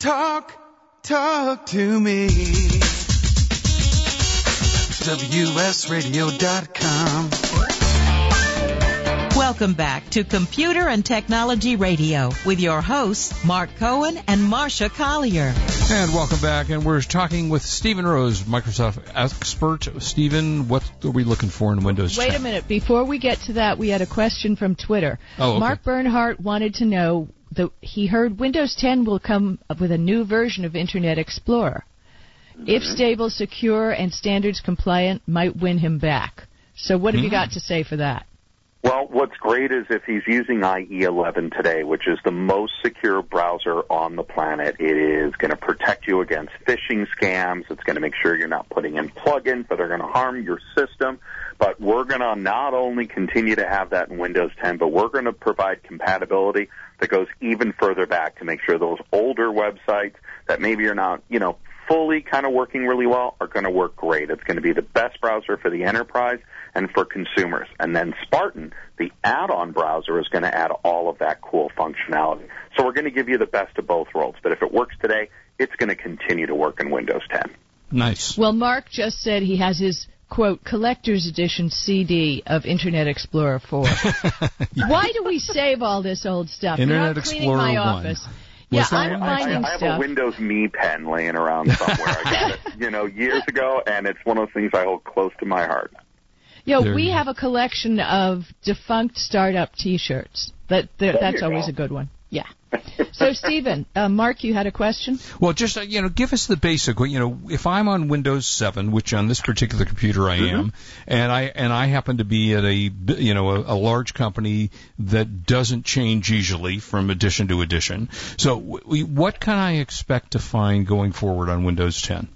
Talk, talk to me. WSRadio.com. Welcome back to Computer and Technology Radio with your hosts, Mark Cohen and Marsha Collier. And welcome back. And we're talking with Stephen Rose, Microsoft expert. Stephen, what are we looking for in Windows Wait 10? a minute. Before we get to that, we had a question from Twitter. Oh, okay. Mark Bernhardt wanted to know that he heard Windows 10 will come up with a new version of Internet Explorer. If stable, secure, and standards compliant, might win him back. So, what have you hmm. got to say for that? Well, what's great is if he's using IE11 today, which is the most secure browser on the planet, it is going to protect you against phishing scams. It's going to make sure you're not putting in plugins that are going to harm your system. But we're going to not only continue to have that in Windows 10, but we're going to provide compatibility that goes even further back to make sure those older websites that maybe are not, you know, fully kind of working really well are going to work great. It's going to be the best browser for the enterprise and for consumers. And then Spartan, the add-on browser, is going to add all of that cool functionality. So we're going to give you the best of both worlds. But if it works today, it's going to continue to work in Windows 10. Nice. Well, Mark just said he has his quote collector's edition CD of Internet Explorer 4. Why do we save all this old stuff? You know, Internet I'm cleaning Explorer my 1. office. Yeah, What's I'm one? I, finding I have stuff. a Windows Me pen laying around somewhere. I got it, you know, years ago, and it's one of those things I hold close to my heart. Yeah, There we have a collection of defunct startup T-shirts. That that- There that's always go. a good one. Yeah. So, Stephen, uh, Mark, you had a question. Well, just uh, you know, give us the basic. You know, if I'm on Windows 7, which on this particular computer I am, and I and I happen to be at a you know a, a large company that doesn't change easily from edition to edition. So, w- what can I expect to find going forward on Windows 10?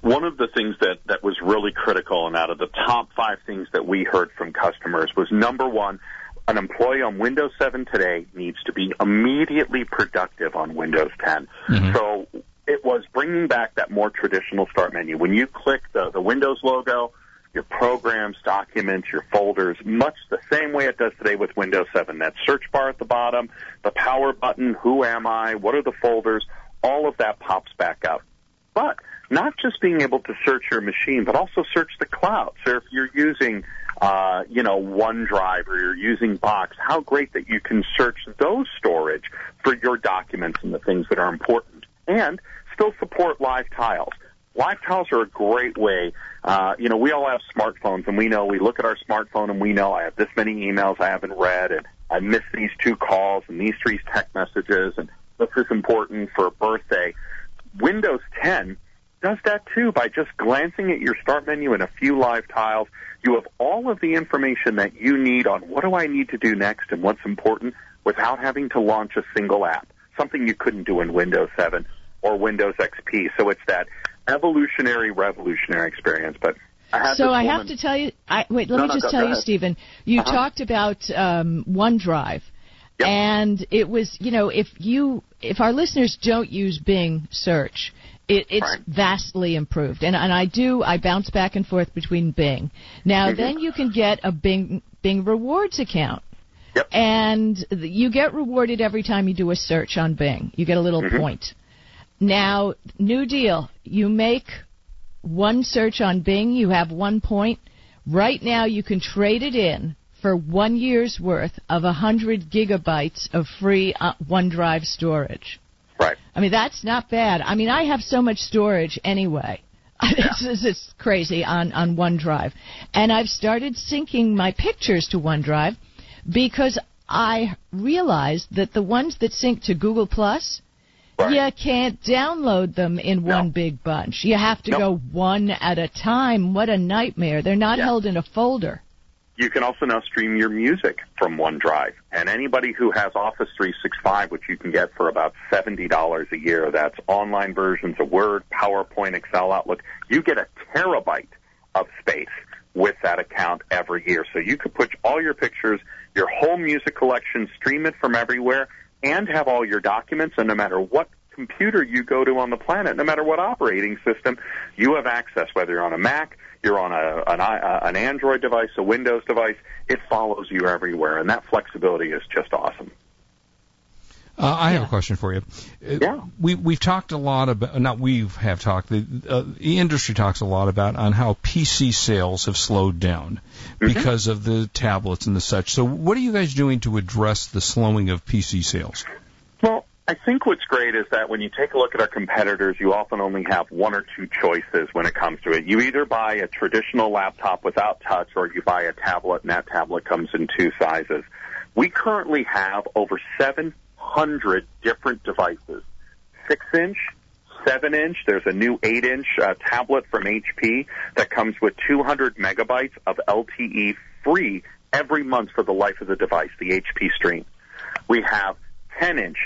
One of the things that, that was really critical and out of the top five things that we heard from customers was number one, an employee on Windows 7 today needs to be immediately productive on Windows 10. Mm-hmm. So it was bringing back that more traditional start menu. When you click the, the Windows logo, your programs, documents, your folders, much the same way it does today with Windows 7. That search bar at the bottom, the power button, who am I, what are the folders, all of that pops back up. But not just being able to search your machine, but also search the cloud. So if you're using, uh, you know, OneDrive or you're using Box, how great that you can search those storage for your documents and the things that are important. And still support live tiles. Live tiles are a great way. Uh, you know, we all have smartphones, and we know we look at our smartphone and we know I have this many emails I haven't read, and I missed these two calls and these three text messages, and this is important for a birthday. Windows 10 does that too by just glancing at your start menu and a few live tiles. You have all of the information that you need on what do I need to do next and what's important without having to launch a single app, something you couldn't do in Windows 7 or Windows XP. So it's that evolutionary, revolutionary experience. But I So I have to tell you. I, wait, let No, me no, just go- tell you. Stephen. You Uh-huh. talked about um, OneDrive, Yep. and it was, you know, if you if our listeners don't use Bing search, it, it's Right. vastly improved. And and I do I bounce back and forth between Bing. Now Mm-hmm. then you can get a Bing Bing rewards account. Yep. And you get rewarded every time you do a search on Bing. You get a little Mm-hmm. point. Now, new deal. You make one search on Bing, you have one point. Right now, you can trade it in for one year's worth of 100 gigabytes of free uh, OneDrive storage. I mean, that's not bad. I mean, I have so much storage anyway. It's, it's, it's crazy on, on OneDrive. And I've started syncing my pictures to OneDrive because I realized that the ones that sync to Google Plus, Right. you can't download them in one big bunch. You have to Nope. go one at a time. What a nightmare. They're not Yeah. held in a folder. You can also now stream your music from OneDrive. And anybody who has Office 365, which you can get for about $70 a year, that's online versions of Word, PowerPoint, Excel, Outlook, you get a terabyte of space with that account every year. So you could put all your pictures, your whole music collection, stream it from everywhere, and have all your documents. And no matter what computer you go to on the planet, no matter what operating system, you have access, whether you're on a Mac, you're on a, an, uh, an Android device, a Windows device, it follows you everywhere. And that flexibility is just awesome. Uh, I have a question for you. Uh, Yeah. We we've talked a lot about not we have talked the, uh, the industry talks a lot about on how PC sales have slowed down because of the tablets and the such. So what are you guys doing to address the slowing of PC sales? I think what's great is that when you take a look at our competitors, you often only have one or two choices when it comes to it. You either buy a traditional laptop without touch or you buy a tablet and that tablet comes in two sizes. We currently have over 700 different devices. Six inch, seven inch, there's a new eight inch uh, tablet from HP that comes with 200 megabytes of LTE free every month for the life of the device, the HP Stream. We have 10 inch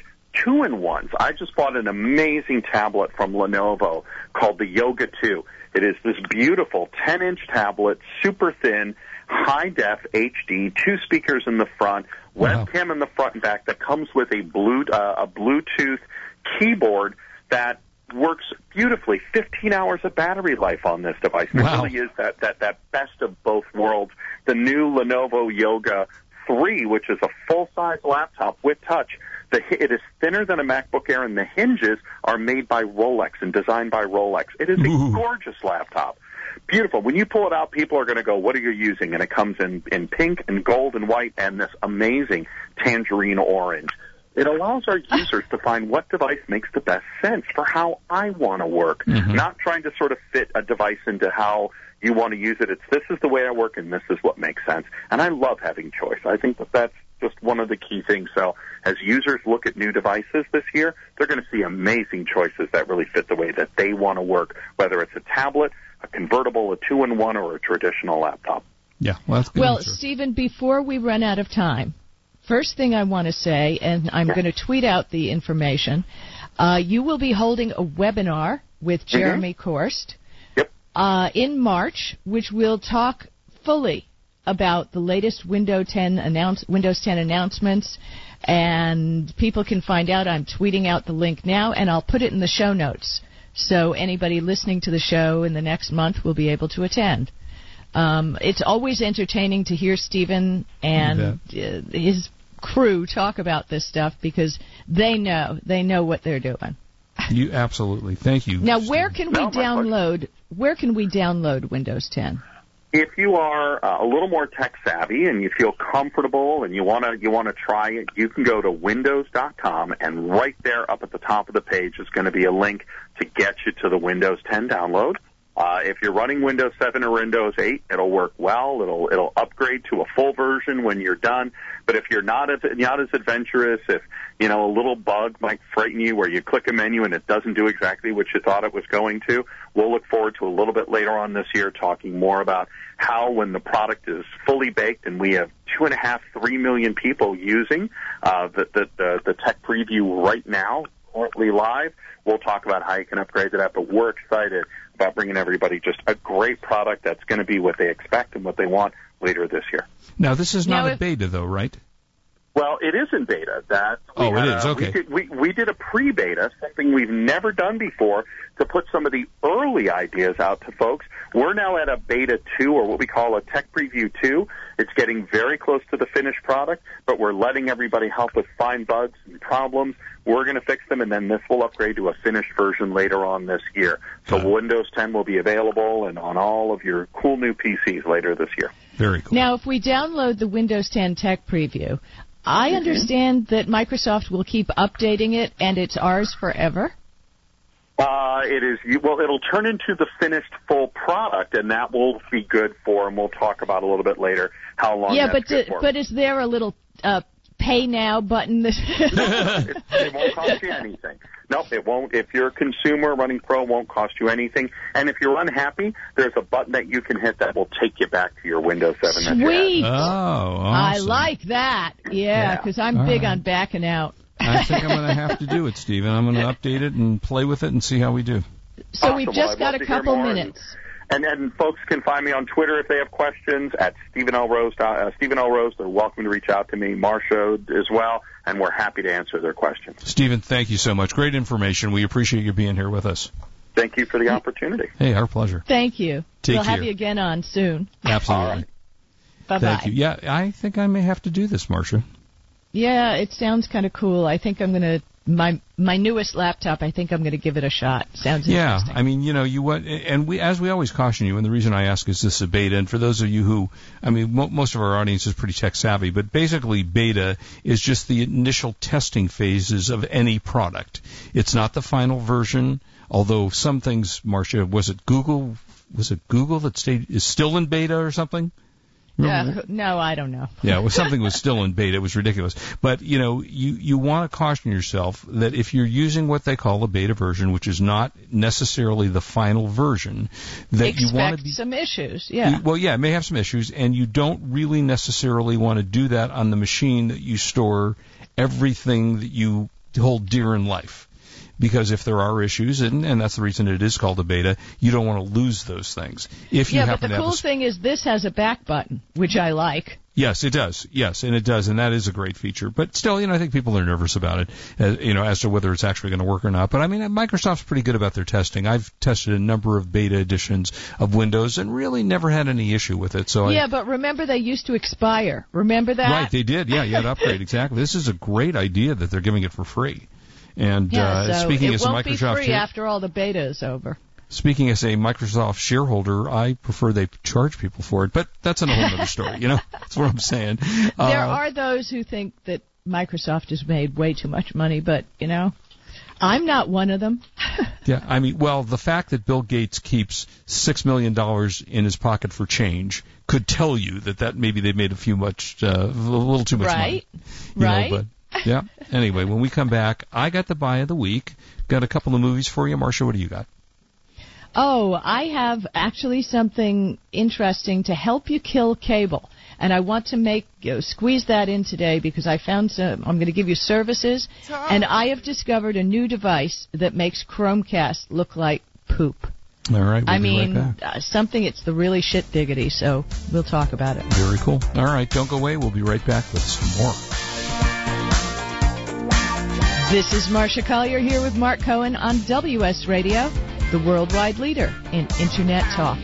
two in ones. I just bought an amazing tablet from Lenovo called the Yoga 2. It is this beautiful 10 inch tablet, super thin, high def HD, two speakers in the front, Wow. webcam in the front and back that comes with a blue, uh, a Bluetooth keyboard that works beautifully. 15 hours of battery life on this device. It Wow. really is that, that, that best of both worlds. The new Lenovo Yoga 3, which is a full-size laptop with touch. The, it is thinner than a MacBook Air, and the hinges are made by Rolex and designed by Rolex. It is a Ooh. gorgeous laptop. Beautiful. When you pull it out, people are going to go, "What are you using?" And it comes in in pink and gold and white, and this amazing tangerine orange. It allows our users to find what device makes the best sense for how I want to work, mm-hmm. not trying to sort of fit a device into how you want to use it. It's this is the way I work, and this is what makes sense. And I love having choice. I think that that's just one of the key things. So as users look at new devices this year, they're going to see amazing choices that really fit the way that they want to work, whether it's a tablet, a convertible, a two-in-one, or a traditional laptop. Yeah, well, that's good. Well, answer. Stephen, before we run out of time, first thing I want to say, and I'm going to tweet out the information, uh, you will be holding a webinar with Jeremy Korst Yep. uh, in March, which will talk fully about the latest Windows 10 announce Windows 10 announcements, and people can find out. I'm tweeting out the link now, and I'll put it in the show notes, so anybody listening to the show in the next month will be able to attend. Um, it's always entertaining to hear Stephen and uh, his crew talk about this stuff because they know they know what they're doing. you absolutely. Thank you. Now, where can we No, download? Where can we download Windows 10? If you are uh, a little more tech savvy and you feel comfortable and you want to you want to try it, you can go to windows.com and right there up at the top of the page is going to be a link to get you to the Windows 10 download. Uh, if you're running Windows 7 or Windows 8, it'll work well. It'll it'll upgrade to a full version when you're done. But if you're not as not as adventurous, if you know a little bug might frighten you where you click a menu and it doesn't do exactly what you thought it was going to, we'll look forward to a little bit later on this year talking more about how when the product is fully baked and we have two and a half, three million people using uh, the, the the the tech preview right now, currently live. We'll talk about how you can upgrade to that. But we're excited about bringing everybody just a great product that's going to be what they expect and what they want later this year. Now, this is Now, not a if- beta, though, right? Well, it is in beta. That we Oh, it had is, okay. We did, we, we did a pre-beta, something we've never done before, to put some of the early ideas out to folks. We're now at a beta two, or what we call a tech preview two. It's getting very close to the finished product, but we're letting everybody help us find bugs and problems. We're going to fix them, and then this will upgrade to a finished version later on this year. So Got it. Windows 10 will be available and on all of your cool new PCs later this year. Very cool. Now, if we download the Windows 10 Tech Preview, I mm-hmm. understand that Microsoft will keep updating it and it's ours forever. Uh, it is you- well. It'll turn into the finished full product, and that will be good for. And we'll talk about a little bit later how long. yeah, that's but good d- for. but is there a little uh, pay now button? That it, it won't cost you anything. No, it won't. If you're a consumer, running Pro won't cost you anything. And if you're unhappy, there's a button that you can hit that will take you back to your Windows 7. that. Sweet. Oh, I like that. Yeah, Yeah. because I'm All big right. on backing out. I think I'm going to have to do it, Stephen. I'm going to update it and play with it and see how we do. So Awesome. we've just I'd got a couple more, and- minutes. And and folks can find me on Twitter if they have questions at Stephen L. Rose. Uh, Stephen L. Rose. They're welcome to reach out to me. Marsha as well, and we're happy to answer their questions. Stephen, thank you so much. Great information. We appreciate you being here with us. Thank you for the opportunity. Hey, our pleasure. Thank you. Take we'll have you again on soon. Absolutely. All right. Bye Thank bye. you. Yeah, I think I may have to do this, Marsha. Yeah, it sounds kind of cool. I think I'm gonna my my newest laptop. I think I'm gonna give it a shot. Sounds Yeah, interesting. Yeah, I mean, you know, you what, and we, as we always caution you, and the reason I ask is this is a beta, and for those of you who, I mean, mo- most of our audience is pretty tech savvy, but basically beta is just the initial testing phases of any product. It's not the final version, although some things, Marsha, was it Google, was it Google that stayed, is still in beta or something? Remember Uh, no, I don't know. yeah, well, something was still in beta. It was ridiculous. But you know, you you want to caution yourself that if you're using what they call a beta version, which is not necessarily the final version, that you want to be. some issues. Yeah. you- well, yeah, it may have some issues, and you don't really necessarily want to do that on the machine that you store everything that you hold dear in life. Because if there are issues, and, and that's the reason it is called a beta, you don't want to lose those things. If you yeah, but the to have cool a thing is this has a back button, which I like. Yes, it does. Yes, and it does, and that is a great feature. But still, you know, I think people are nervous about it, uh, you know, as to whether it's actually going to work or not. But I mean, Microsoft's pretty good about their testing. I've tested a number of beta editions of Windows and really never had any issue with it. So Yeah, but remember they used to expire. Remember that? right, they did. Yeah, you had to upgrade exactly. This is a great idea that they're giving it for free. And yeah, uh, so speaking as a Microsoft free share- after all the beta is over. speaking as a Microsoft shareholder, I prefer they charge people for it. But that's another whole other story. You know, that's what I'm saying. there Uh, are those who think that Microsoft has made way too much money, but you know, I'm not one of them. Yeah, I mean, well, the fact that Bill Gates keeps six million dollars in his pocket for change could tell you that that maybe they made a few much, uh, a little too much Right? money. You Right? But yeah. Anyway, when we come back, I got the buy of the week. Got a couple of movies for you, Marsha. What do you got? Oh, I have actually something interesting to help you kill cable. And I want to make uh, squeeze that in today because I found some. I'm going to give you services, and I have discovered a new device that makes Chromecast look like poop. All right. We'll I be mean, right back. uh, something. It's the really shit diggity. So we'll talk about it. very cool. All right, don't go away. We'll be right back with some more. This is Marsha Collier here with Mark Cohen on WS Radio, the worldwide leader in Internet talk.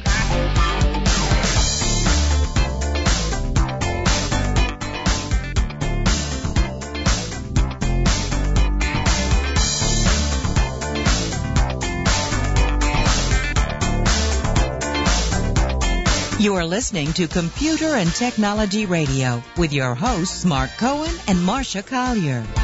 You are listening to Computer and Technology Radio with your hosts, Mark Cohen and Marsha Collier.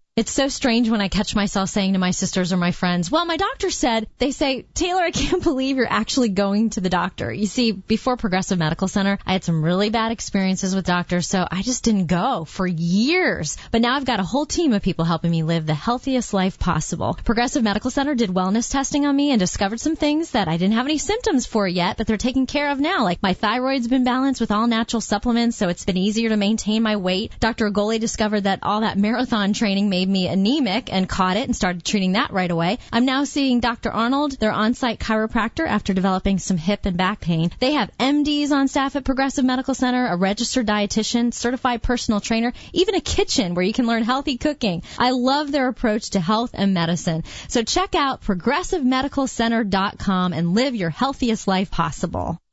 It's so strange when I catch myself saying to my sisters or my friends, well, my doctor said, they say, Taylor, I can't believe you're actually going to the doctor. You see, before Progressive Medical Center, I had some really bad experiences with doctors, so I just didn't go for years. But now I've got a whole team of people helping me live the healthiest life possible. Progressive Medical Center did wellness testing on me and discovered some things that I didn't have any symptoms for yet, but they're taken care of now. Like my thyroid's been balanced with all natural supplements, so it's been easier to maintain my weight. Dr. Agoli discovered that all that marathon training made me anemic and caught it and started treating that right away. I'm now seeing Dr. Arnold, their on-site chiropractor, after developing some hip and back pain. They have MDs on staff at Progressive Medical Center, a registered dietitian, certified personal trainer, even a kitchen where you can learn healthy cooking. I love their approach to health and medicine. So check out progressivemedicalcenter.com and live your healthiest life possible.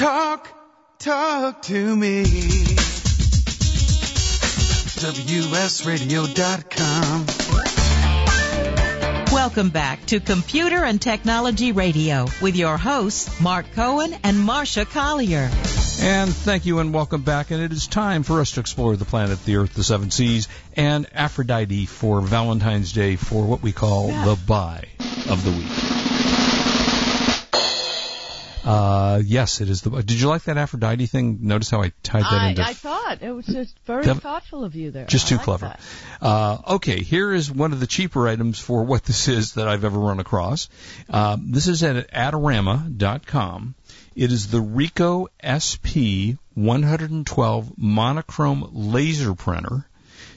Talk, talk to me. WSRadio.com. Welcome back to Computer and Technology Radio with your hosts, Mark Cohen and Marsha Collier. And thank you and welcome back. And it is time for us to explore the planet, the Earth, the seven seas, and Aphrodite for Valentine's Day for what we call yeah. the buy of the week. Uh, yes, it is the. Did you like that Aphrodite thing? Notice how I tied that I, into. I thought it was just very that, thoughtful of you there. Just too like clever. Uh, okay, here is one of the cheaper items for what this is that I've ever run across. Uh, this is at Adorama.com. It is the Ricoh SP 112 monochrome laser printer,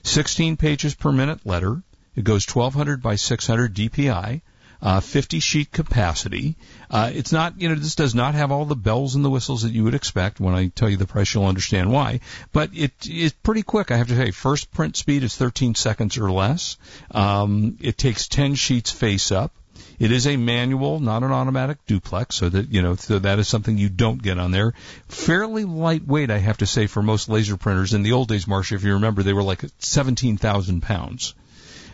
16 pages per minute letter. It goes 1200 by 600 DPI uh, 50 sheet capacity. Uh, it's not, you know, this does not have all the bells and the whistles that you would expect. When I tell you the price, you'll understand why. But it is pretty quick. I have to say, first print speed is 13 seconds or less. Um, it takes 10 sheets face up. It is a manual, not an automatic duplex, so that you know so that is something you don't get on there. Fairly lightweight, I have to say, for most laser printers. In the old days, Marcia, if you remember, they were like 17,000 pounds.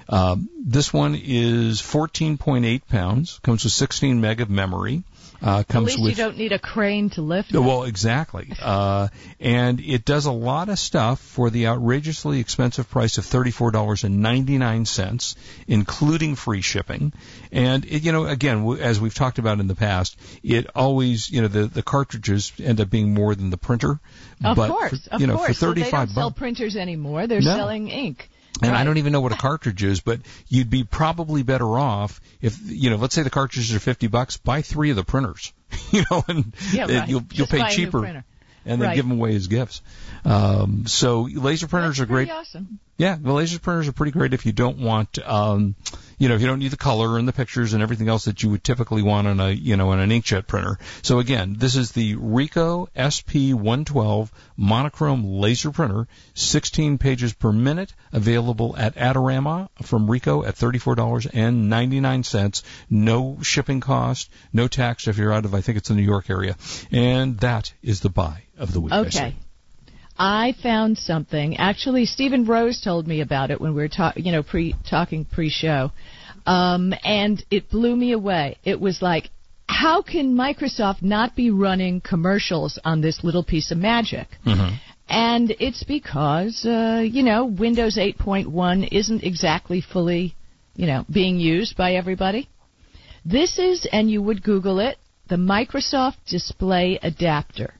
Uh, this one is 14.8 pounds. Comes with 16 meg of memory. Uh, comes At least with, you don't need a crane to lift it. Well, exactly. Uh, and it does a lot of stuff for the outrageously expensive price of $34.99, including free shipping. And, it, you know, again, as we've talked about in the past, it always, you know, the, the cartridges end up being more than the printer. Of but course, for, you of know, course. For 35 so they don't bucks, sell printers anymore. They're no. selling ink. And right. I don't even know what a cartridge is, but you'd be probably better off if you know, let's say the cartridges are fifty bucks, buy three of the printers, you know, and, yeah, right. you'll you'll Just pay cheaper, and then right. give them away as gifts. Um, so laser printers That's are great. Awesome. Yeah, well, laser printers are pretty great if you don't want, um, you know, if you don't need the color and the pictures and everything else that you would typically want on a, you know, on an inkjet printer. So again, this is the Ricoh SP112 monochrome laser printer, 16 pages per minute, available at Adorama from Ricoh at $34.99. No shipping cost, no tax if you're out of, I think it's the New York area. And that is the buy of the week. Okay. I found something. Actually, Stephen Rose told me about it when we were talking, you know, pre talking pre-show, um, and it blew me away. It was like, how can Microsoft not be running commercials on this little piece of magic? Mm-hmm. And it's because, uh, you know, Windows 8.1 isn't exactly fully, you know, being used by everybody. This is, and you would Google it, the Microsoft Display Adapter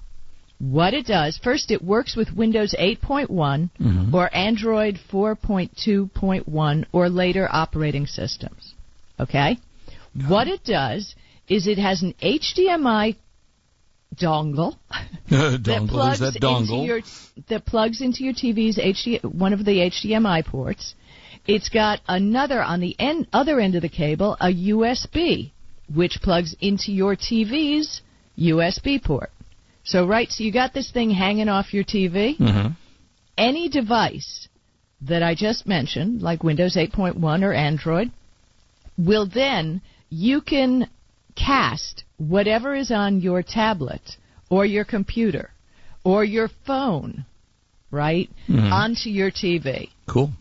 what it does. First, it works with Windows 8.1 mm-hmm. or Android 4.2.1 or later operating systems. Okay? What it does is it has an HDMI dongle that plugs that dongle. into your that plugs into your TV's HD, one of the HDMI ports. It's got another on the end, other end of the cable, a USB, which plugs into your TV's USB port. So right, so you got this thing hanging off your TV. Mm-hmm. Any device that I just mentioned, like Windows 8.1 or Android, will then you can cast whatever is on your tablet or your computer or your phone, right, mm-hmm. onto your TV. Cool.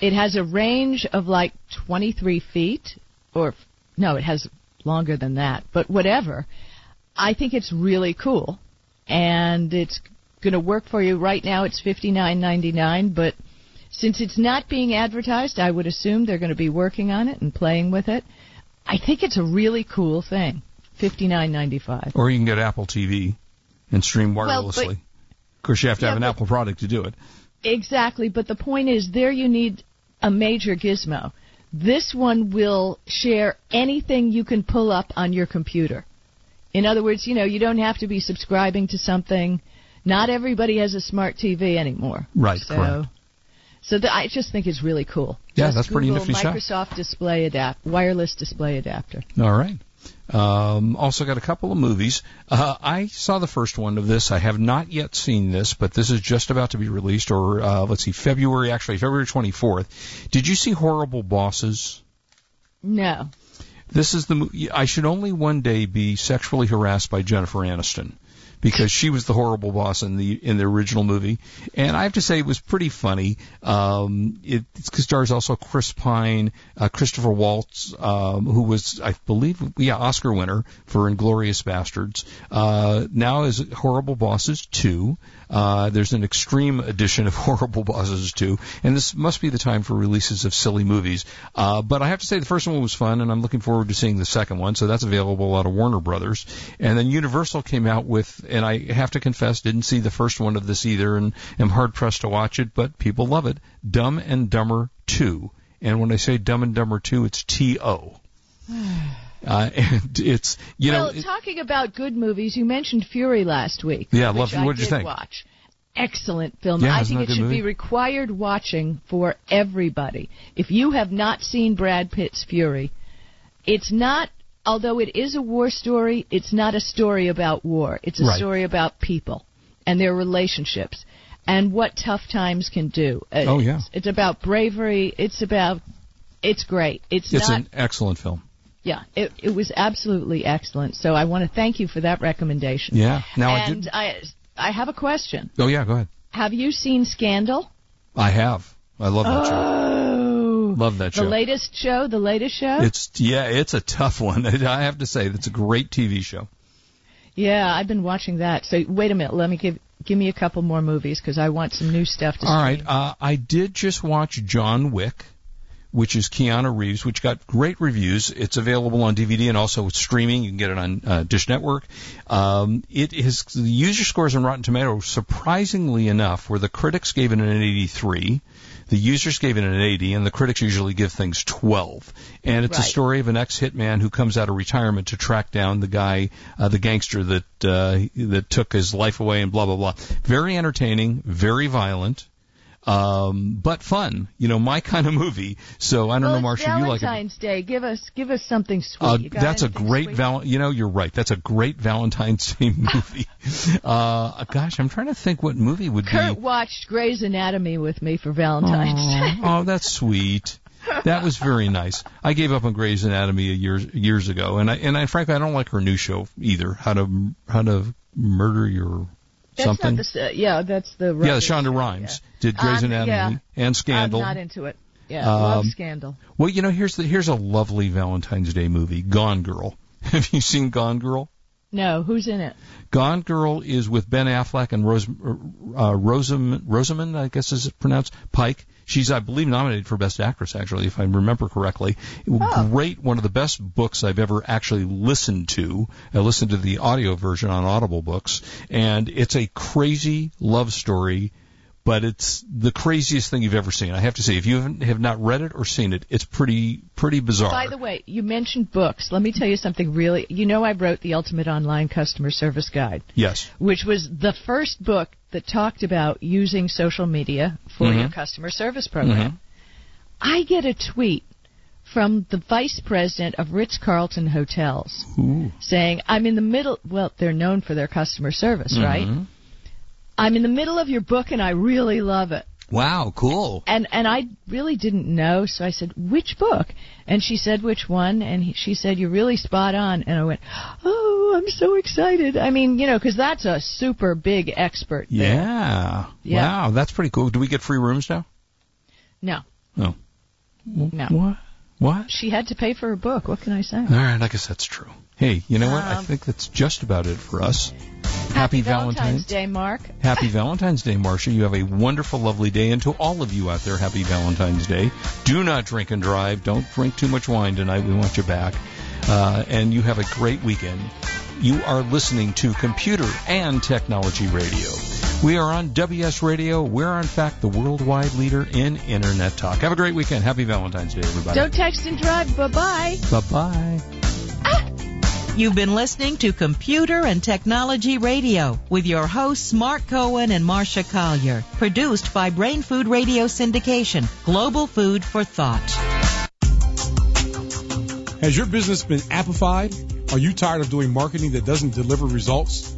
It has a range of like 23 feet, or no, it has longer than that, but whatever. I think it's really cool, and it's going to work for you. Right now, it's fifty nine ninety nine, but since it's not being advertised, I would assume they're going to be working on it and playing with it. I think it's a really cool thing. Fifty nine ninety five. Or you can get Apple TV and stream Well, wirelessly. but- of course, you have to Yeah, have an but- Apple product to do it. Exactly, but the point is there you need a major gizmo. This one will share anything you can pull up on your computer. In other words, you know, you don't have to be subscribing to something. Not everybody has a smart TV anymore. Right, So, correct. so the, I just think it's really cool. Yeah, Just that's pretty nifty. Microsoft Display Adapt, wireless display adapter. All right. Um, also got a couple of movies. Uh, I saw the first one of this. I have not yet seen this, but this is just about to be released, or uh, let's see, February actually, February 24th. Did you see Horrible Bosses? No. This is the. I should only one day be sexually harassed by Jennifer Aniston because she was the horrible boss in the in the original movie, and I have to say it was pretty funny. Um, it, it stars also Chris Pine, uh, Christopher Waltz, um, who was I believe yeah Oscar winner for Inglourious Basterds. Uh, now is Horrible Bosses two. Uh, there's an extreme edition of Horrible Bosses 2, and this must be the time for releases of silly movies. Uh, but I have to say the first one was fun, and I'm looking forward to seeing the second one, so that's available out of Warner Brothers. And then Universal came out with, and I have to confess, didn't see the first one of this either, and am hard pressed to watch it, but people love it. Dumb and Dumber 2. And when I say Dumb and Dumber 2, it's T-O. Uh, and it's, you well, know, it- talking about good movies, you mentioned Fury last week. Yeah, which loved it. I What did you think? Watch. Excellent film. Yeah, I think it should be required watching for everybody. If you have not seen Brad Pitt's Fury, it's not. Although it is a war story, it's not a story about war. It's a Right. story about people and their relationships and what tough times can do. Uh, Oh, yeah. It's, it's about bravery. It's about. It's great. It's, it's not. an excellent film. Yeah, it, it was absolutely excellent. So I want to thank you for that recommendation. Yeah. Now I and did. I, I have a question. Oh yeah, go ahead. Have you seen Scandal? I have. I love that show. Oh, Love that show. the latest show. The latest show. It's yeah, it's a tough one. I have to say, it's a great TV show. yeah, I've been watching that. So wait a minute. Let me give give me a couple more movies because I want some new stuff to. All stream. right, uh, I did just watch John Wick, which is Keanu Reeves, which got great reviews. It's available on DVD and also streaming. You can get it on uh, Dish Network. Um, it is the user scores on Rotten Tomatoes, surprisingly enough, where the critics gave it an 83. The users gave it an 80, and the critics usually give things 12. And it's a story of an ex-hitman who comes out of retirement to track down the guy, uh, the gangster that uh, that took his life away, and blah blah blah. Very entertaining, very violent, um, but fun. You know, my kind of movie. So I don't well, know, it's Marsha, you like. Valentine's Day. Give us give us something sweet. Uh, that's a great val. You know, you're right. That's a great Valentine's Day movie. uh, gosh, I'm trying to think what movie would Kurt be. watched Grey's Anatomy with me for Valentine's Day. Oh, that's sweet. That was very nice. I gave up on Grey's Anatomy a years years ago, and I and I frankly I don't like her new show either. How to how to murder your That's something. not the s- yeah. That's the yeah. Shonda Rhimes did Grey's Um, Anatomy yeah. and Scandal. I'm not into it. Yeah, love Um, Scandal. Well, you know, here's the here's a lovely Valentine's Day movie, Gone Girl. Have you seen Gone Girl? No, who's in it? Gone Girl is with Ben Affleck and Rose, uh, Rosamund, Rosamund, I guess is it pronounced Pike. She's, I believe, nominated for Best Actress, actually, if I remember correctly. Oh. Great, one of the best books I've ever actually listened to. I listened to the audio version on Audible Books, and it's a crazy love story. But it's the craziest thing you've ever seen. I have to say, if you haven't, read it or seen it, it's pretty pretty bizarre. By the way, you mentioned books. Let me tell you something really. You know, I wrote the Ultimate Online Customer Service Guide, yes. which was the first book that talked about using social media for Mhm. your customer service program. Mhm. I get a tweet from the vice president of Ritz Carlton Hotels Ooh. saying, I'm in the middle, well, they're known for their customer service, right? I'm in the middle of your book and I really love it. Wow, cool. And and I really didn't know, so I said, "Which book?" And she said, "Which one?" And he, she said, "You're really spot on." And I went, "Oh, I'm so excited!" I mean, you know, because that's a super big expert. there. Yeah. Yeah. Wow, that's pretty cool. Do we get free rooms now? No, No. no. What? What? She had to pay for her book. What can I say? All right, I guess that's true. Hey, you know what? I Um, think that's just about it for us. Happy, Valentine's. Day, Mark. Happy Valentine's Day, Marsha. You have a wonderful, lovely day. And to all of you out there, happy Valentine's Day. Do not drink and drive. Don't drink too much wine tonight. We want you back. Uh, and you have a great weekend. You are listening to Computer and Technology Radio. We are on WS Radio. We're, in fact, the worldwide leader in Internet talk. Have a great weekend. Happy Valentine's Day, everybody. Don't text and drive. Bye bye. Bye bye. Ah! You've been listening to Computer and Technology Radio with your hosts Mark Cohen and Marsha Collier. Produced by Brain Food Radio Syndication, Global Food for Thought. Has your business been appified? Are you tired of doing marketing that doesn't deliver results?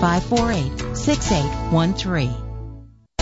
1-888-548-6813.